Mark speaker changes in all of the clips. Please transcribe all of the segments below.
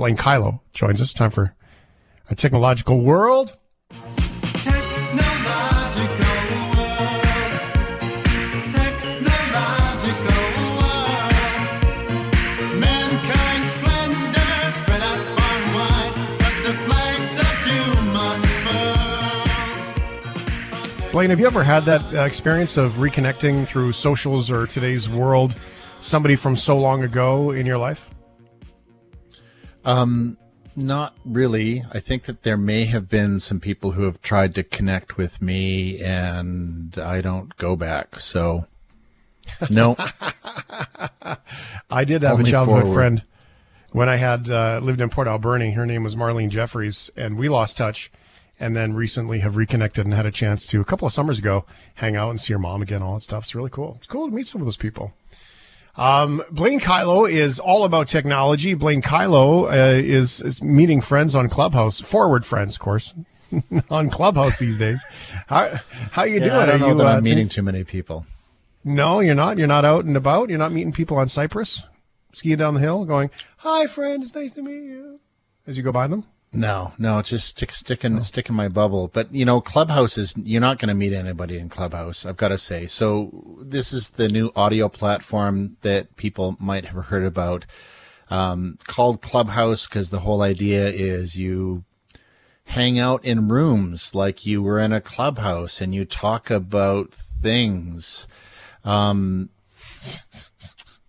Speaker 1: Blaine Kyllo joins us. Time for a technological world. Blaine, have you ever had that uh, experience of reconnecting through socials or today's world somebody from so long ago in your life?
Speaker 2: Um, not really. I think that there may have been some people who have tried to connect with me, and I don't go back. So, no.
Speaker 1: I did have Only a childhood forward. friend when I had uh, lived in Port Alberni. Her name was Marlene Jeffries, and we lost touch and then recently have reconnected and had a chance to a couple of summers ago hang out and see your mom again, all that stuff. It's really cool. It's cool to meet some of those people. Um, Blaine Kyllo is all about technology. Blaine Kyllo uh, is, is meeting friends on Clubhouse, forward friends, of course, on Clubhouse these days. How how you
Speaker 2: yeah,
Speaker 1: doing?
Speaker 2: I don't
Speaker 1: Are
Speaker 2: know
Speaker 1: you
Speaker 2: that I'm uh, meeting too many people.
Speaker 1: No, you're not. You're not out and about. You're not meeting people on Cypress, skiing down the hill, going, "Hi, friend. It's nice to meet you." As you go by them.
Speaker 2: No, no, just stick, stick in, oh. stick in my bubble. But you know, Clubhouse is you're not going to meet anybody in Clubhouse. I've got to say. So this is the new audio platform that people might have heard about, um, called Clubhouse because the whole idea is you hang out in rooms like you were in a clubhouse and you talk about things. Um,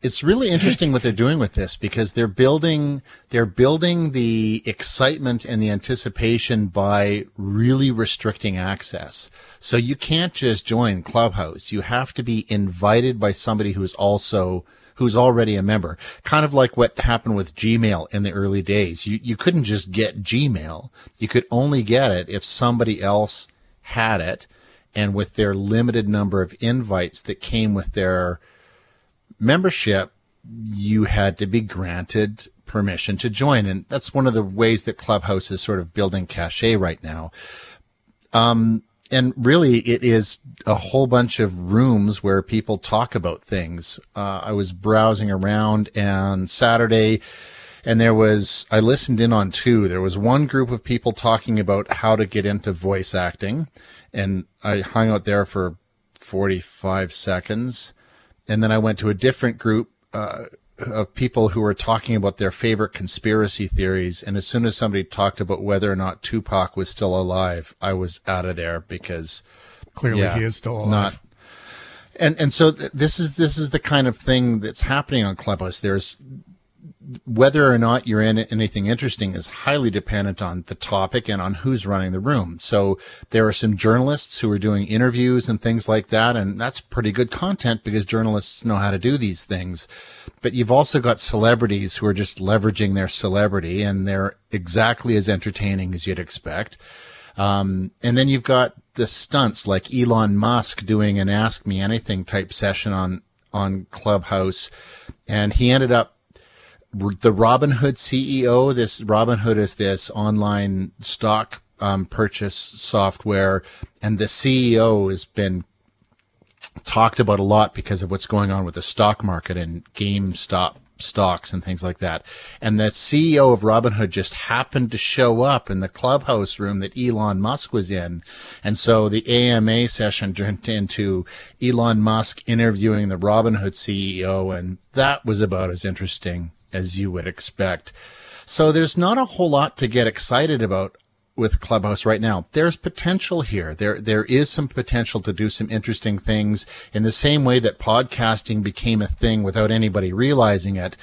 Speaker 2: it's really interesting what they're doing with this because they're building they're building the excitement and the anticipation by really restricting access. So you can't just join Clubhouse. You have to be invited by somebody who's also who's already a member. Kind of like what happened with Gmail in the early days. You you couldn't just get Gmail. You could only get it if somebody else had it and with their limited number of invites that came with their membership, you had to be granted permission to join. And that's one of the ways that Clubhouse is sort of building cachet right now. Um, and really it is a whole bunch of rooms where people talk about things. Uh, I was browsing around and Saturday and there was, I listened in on two. There was one group of people talking about how to get into voice acting and I hung out there for 45 seconds. And then I went to a different group uh, of people who were talking about their favorite conspiracy theories. And as soon as somebody talked about whether or not Tupac was still alive, I was out of there because
Speaker 1: clearly yeah, he is still alive.
Speaker 2: Not, and and so th- this is this is the kind of thing that's happening on Clubhouse. There's whether or not you're in anything interesting is highly dependent on the topic and on who's running the room. So there are some journalists who are doing interviews and things like that, and that's pretty good content because journalists know how to do these things. But you've also got celebrities who are just leveraging their celebrity, and they're exactly as entertaining as you'd expect. Um, and then you've got the stunts like Elon Musk doing an Ask Me Anything type session on on Clubhouse, and he ended up the Robinhood CEO. This Robinhood is this online stock um, purchase software, and the CEO has been talked about a lot because of what's going on with the stock market and GameStop stocks and things like that. And the CEO of Robinhood just happened to show up in the clubhouse room that Elon Musk was in. And so the AMA session turned into Elon Musk interviewing the Robinhood CEO. And that was about as interesting as you would expect. So there's not a whole lot to get excited about with Clubhouse right now. There's potential here. There, there is some potential to do some interesting things in the same way that podcasting became a thing without anybody realizing it.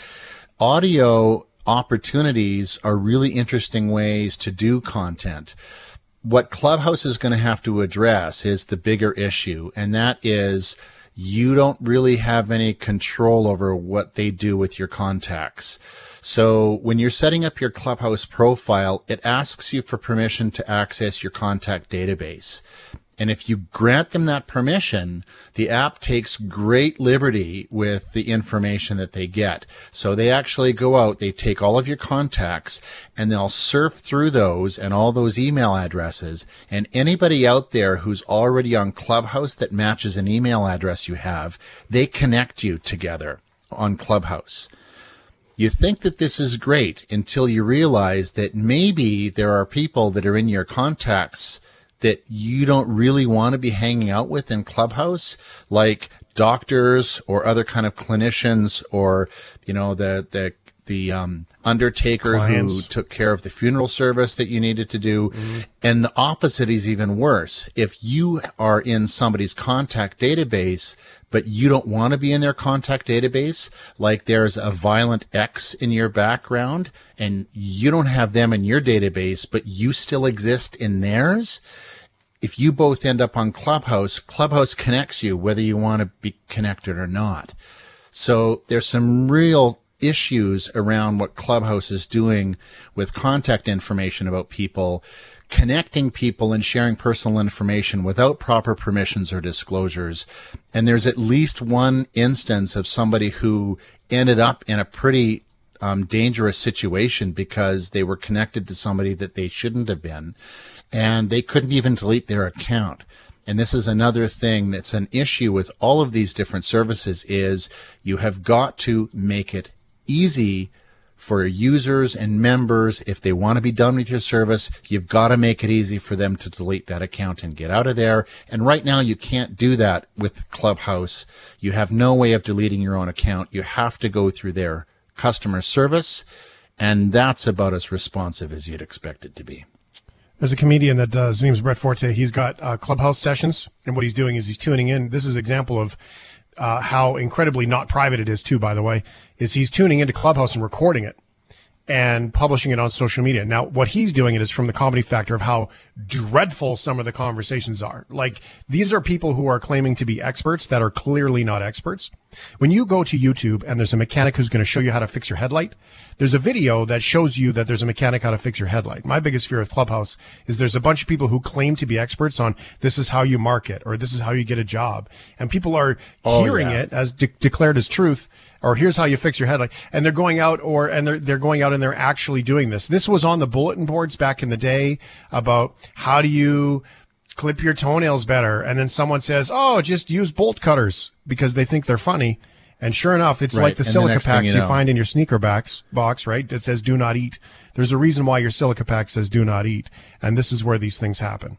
Speaker 2: Audio opportunities are really interesting ways to do content. What Clubhouse is going to have to address is the bigger issue, and that is you don't really have any control over what they do with your contacts. So when you're setting up your Clubhouse profile, it asks you for permission to access your contact database. And if you grant them that permission, the app takes great liberty with the information that they get. So they actually go out, they take all of your contacts and they'll surf through those and all those email addresses. And anybody out there who's already on Clubhouse that matches an email address you have, they connect you together on Clubhouse. You think that this is great until you realize that maybe there are people that are in your contacts that you don't really want to be hanging out with in Clubhouse, like doctors or other kind of clinicians or, you know, the, the, the um, undertaker
Speaker 1: Clients.
Speaker 2: who took care of the funeral service that you needed to do. And the opposite is even worse. If you are in somebody's contact database, but you don't want to be in their contact database, like there's a violent X in your background and you don't have them in your database, but you still exist in theirs. If you both end up on Clubhouse, Clubhouse connects you whether you want to be connected or not. So there's some real issues around what Clubhouse is doing with contact information about people, connecting people and sharing personal information without proper permissions or disclosures. And there's at least one instance of somebody who ended up in a pretty um, dangerous situation because they were connected to somebody that they shouldn't have been and they couldn't even delete their account. And this is another thing that's an issue with all of these different services is you have got to make it easy for users and members if they want to be done with your service you've got to make it easy for them to delete that account and get out of there and right now you can't do that with clubhouse you have no way of deleting your own account you have to go through their customer service and that's about as responsive as you'd expect it to be
Speaker 1: There's a comedian that uh, his name's Brett Forte. He's got uh, clubhouse sessions, and what he's doing is he's tuning in. This is an example of uh, how incredibly not private it is, too. By the way, is he's tuning into Clubhouse and recording it and publishing it on social media. Now, what he's doing it is from the comedy factor of how dreadful some of the conversations are. Like these are people who are claiming to be experts that are clearly not experts. When you go to YouTube and there's a mechanic who's going to show you how to fix your headlight, there's a video that shows you that there's a mechanic how to fix your headlight. My biggest fear with Clubhouse is there's a bunch of people who claim to be experts on this is how you market or this is how you get a job. And people are oh, hearing
Speaker 2: yeah.
Speaker 1: it as de- declared as truth or here's how you fix your headlight. And they're going out or, and they're, they're going out and they're actually doing this. This was on the bulletin boards back in the day about how do you clip your toenails better. And then someone says, Oh, just use bolt cutters because they think they're funny. And sure enough, it's
Speaker 2: Right.
Speaker 1: like the
Speaker 2: And
Speaker 1: silica
Speaker 2: thing
Speaker 1: packs
Speaker 2: you
Speaker 1: you, find in your sneaker backs box, right? That says do not eat. There's a reason why your silica pack says do not eat. And this is where these things happen.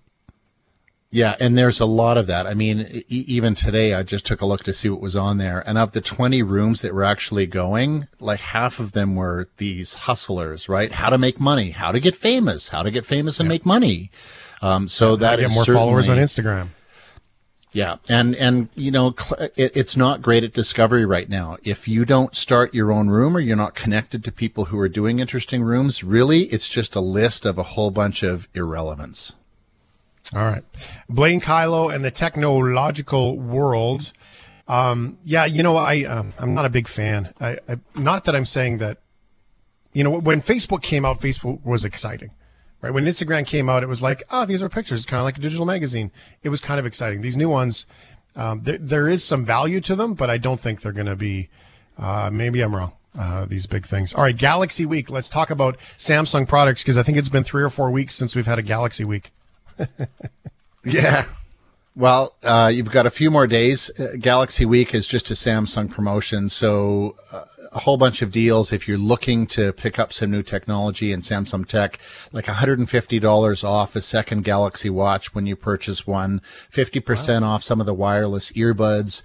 Speaker 2: Yeah, and there's a lot of that. I mean, e- even today, I just took a look to see what was on there, and of the 20 rooms that were actually going, like half of them were these hustlers, right? How to make money, how to get famous, how to get famous and make money. Um, so that
Speaker 1: Get
Speaker 2: is
Speaker 1: more followers on Instagram.
Speaker 2: Yeah, and and you know, it, it's not great at discovery right now. If you don't start your own room or you're not connected to people who are doing interesting rooms, really, it's just a list of a whole bunch of irrelevance.
Speaker 1: All right. Blaine Kyllo and the technological world. Um, yeah, you know, I, um, I'm not a big fan. I, I, not that I'm saying that, you know, when Facebook came out, Facebook was exciting, right? When Instagram came out, it was like, oh, these are pictures. Kind of like a digital magazine. It was kind of exciting. These new ones, um, there, there is some value to them, but I don't think they're going to be, uh, maybe I'm wrong. Uh, these big things. All right. Galaxy week. Let's talk about Samsung products because I think it's been three or four weeks since we've had a Galaxy week.
Speaker 2: Yeah. Well, uh, you've got a few more days. Uh, Galaxy Week is just a Samsung promotion, so uh, a whole bunch of deals. If you're looking to pick up some new technology in Samsung tech, like $150 off a second Galaxy Watch when you purchase one, 50% off some of the wireless earbuds.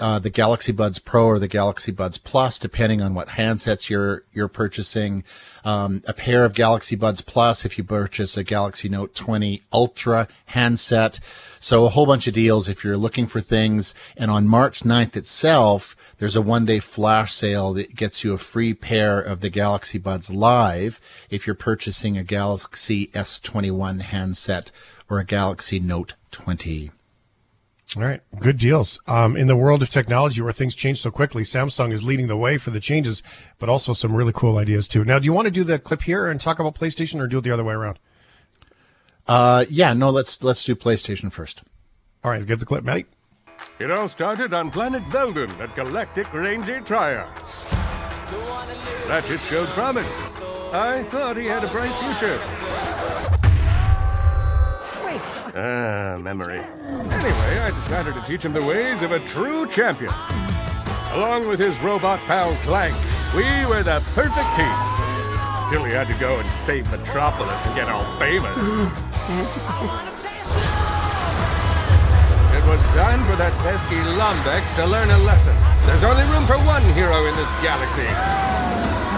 Speaker 2: Uh, the Galaxy Buds Pro or the Galaxy Buds Plus, depending on what handsets you're you're purchasing. Um, a pair of Galaxy Buds Plus if you purchase a Galaxy Note 20 Ultra handset. So a whole bunch of deals if you're looking for things. And on March 9th itself, there's a one day flash sale that gets you a free pair of the Galaxy Buds Live if you're purchasing a Galaxy S21 handset or a Galaxy Note 20.
Speaker 1: All right, good deals. Um, in the world of technology where things change so quickly, Samsung is leading the way for the changes, but also some really cool ideas too. Now, do you want to do the clip here and talk about PlayStation, or do it the other way around?
Speaker 2: Uh, yeah, no, let's let's do PlayStation first.
Speaker 1: All right, give the clip, Matty.
Speaker 3: It all started on planet Veldin at Galactic Ranger Triumphs. Ratchet showed promise. I thought he had a bright future. Memory. Anyway, I decided to teach him the ways of a true champion. Along with his robot pal Clank, We were the perfect team. Till he had to go and save Metropolis and get all famous. it was time for that pesky Lombax to learn a lesson. There's only room for one hero in this galaxy.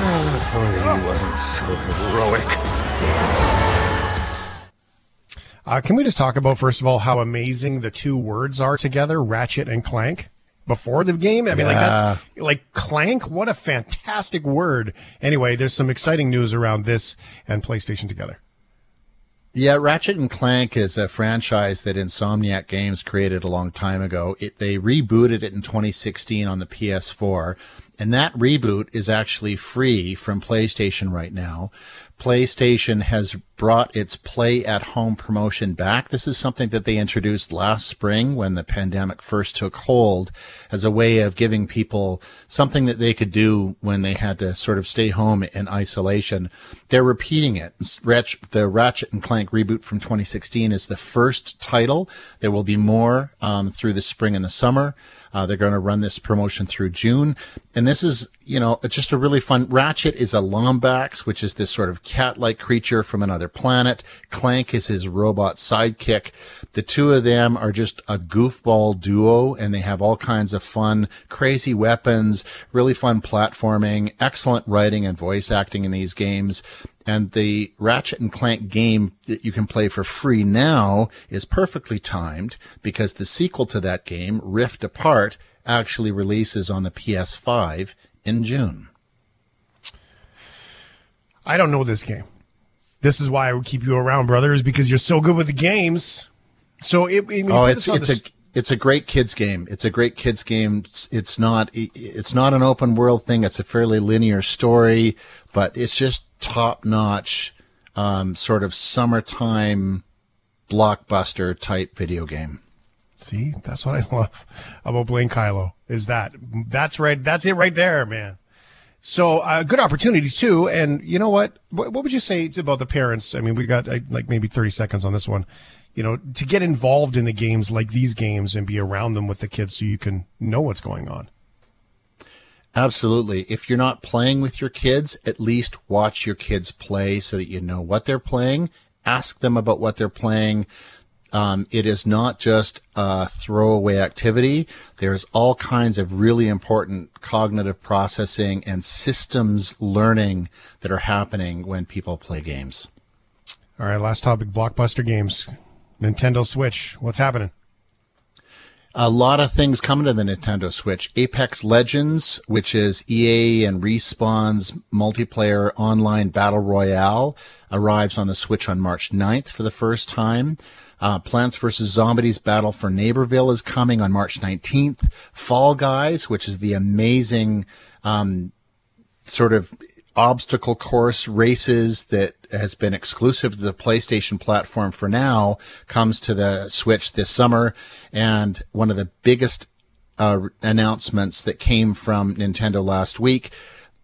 Speaker 3: Oh, if only he wasn't so heroic.
Speaker 1: Uh, can we just talk about first of all how amazing the two words are together, Ratchet and Clank? Before the game, I mean, like that's like clank. What a fantastic word. Anyway, there's some exciting news around this and PlayStation together.
Speaker 2: Yeah, Ratchet and Clank is a franchise that Insomniac Games created a long time ago. It, they rebooted it in 2016 on the PS4, and that reboot is actually free from PlayStation right now. PlayStation has brought its play at home promotion back. This is something that they introduced last spring when the pandemic first took hold as a way of giving people something that they could do when they had to sort of stay home in isolation. They're repeating it. The Ratchet and Clank reboot from 2016 is the first title. There will be more um, through the spring and the summer. Uh, they're going to run this promotion through June. And this is, you know, just a really fun. Ratchet is a Lombax, which is this sort of cat-like creature from another planet. Clank is his robot sidekick. The two of them are just a goofball duo and they have all kinds of fun, crazy weapons, really fun platforming, excellent writing and voice acting in these games. And the Ratchet and Clank game that you can play for free now is perfectly timed because the sequel to that game, Rift Apart, actually releases on the PS5 in June.
Speaker 1: I don't know this game. This is why I would keep you around, brothers, because you're so good with the games. So it, it
Speaker 2: oh, it's it's a it's a great kids game. It's a great kids game. It's, it's not it's not an open world thing. It's a fairly linear story, but it's just top notch, um, sort of summertime blockbuster type video game.
Speaker 1: See, that's what I love about Blaine Kyllo is that that's right. That's it right there, man. So uh, good opportunity too. And you know what? what? What would you say about the parents? I mean, we got uh, like maybe 30 seconds on this one. You know, to get involved in the games like these games and be around them with the kids so you can know what's going on.
Speaker 2: Absolutely. If you're not playing with your kids, at least watch your kids play so that you know what they're playing. Ask them about what they're playing. Um, it is not just a throwaway activity. There's all kinds of really important cognitive processing and systems learning that are happening when people play games.
Speaker 1: All right, last topic blockbuster games. Nintendo Switch. What's happening?
Speaker 2: a lot of things coming to the Nintendo Switch. Apex Legends, which is EA and Respawn's multiplayer online battle royale, arrives on the Switch on March 9th for the first time. Uh, Plants vs. Zombies Battle for Neighborville is coming on March 19th. Fall Guys, which is the amazing, um, sort of obstacle course races that has been exclusive to the PlayStation platform for now comes to the Switch this summer. And one of the biggest uh, announcements that came from Nintendo last week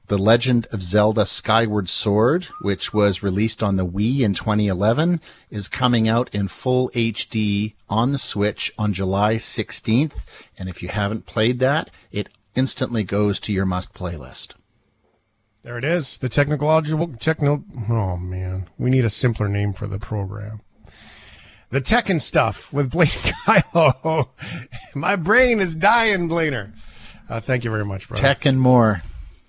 Speaker 2: the Legend of Zelda Skyward Sword, which was released on the Wii in 2011, is coming out in full HD on the Switch on July 16th. And if you haven't played that, it instantly goes to your must play list.
Speaker 1: There it is. The technological techno. Oh man, we need a simpler name for the program. The tech and stuff with Blaine Kyllo. My brain is dying, Blainer. Uh, thank you very much, bro.
Speaker 2: Tech and more.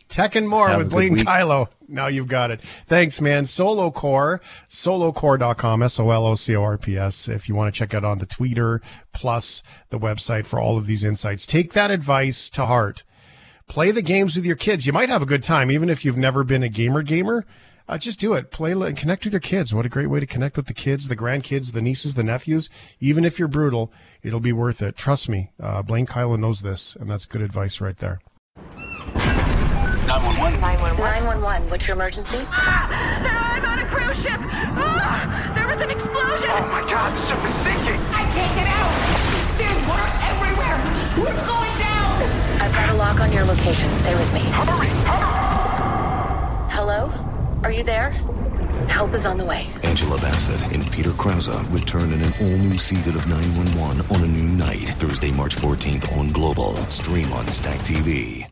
Speaker 1: Tech and more Have with Blaine Kyllo. Now you've got it. Thanks, man. Solo Core, solocorps.com, S-O-L-O-C-O-R-P-S. If you want to check out on the Twitter plus the website for all of these insights, take that advice to heart play the games with your kids. You might have a good time, even if you've never been a gamer gamer. Uh, just do it. Play and connect with your kids. What a great way to connect with the kids, the grandkids, the nieces, the nephews. Even if you're brutal, it'll be worth it. Trust me. Uh, Blaine Kyllo knows this, and that's good advice right there.
Speaker 4: 911. 911. 911. What's your emergency?
Speaker 5: Ah, I'm on a cruise ship. Ah, there was an explosion.
Speaker 6: Oh my God, the ship is sinking.
Speaker 5: I can't get out. There's water everywhere. We're going down.
Speaker 4: I've got a lock on your location. Stay with me.
Speaker 6: Hurry!
Speaker 4: Hurry! Hello? Are you there? Help is on the way.
Speaker 7: Angela Bassett and Peter Krause return in an all-new season of 911 on a new night. Thursday, March 14th on Global. Stream on Stack TV.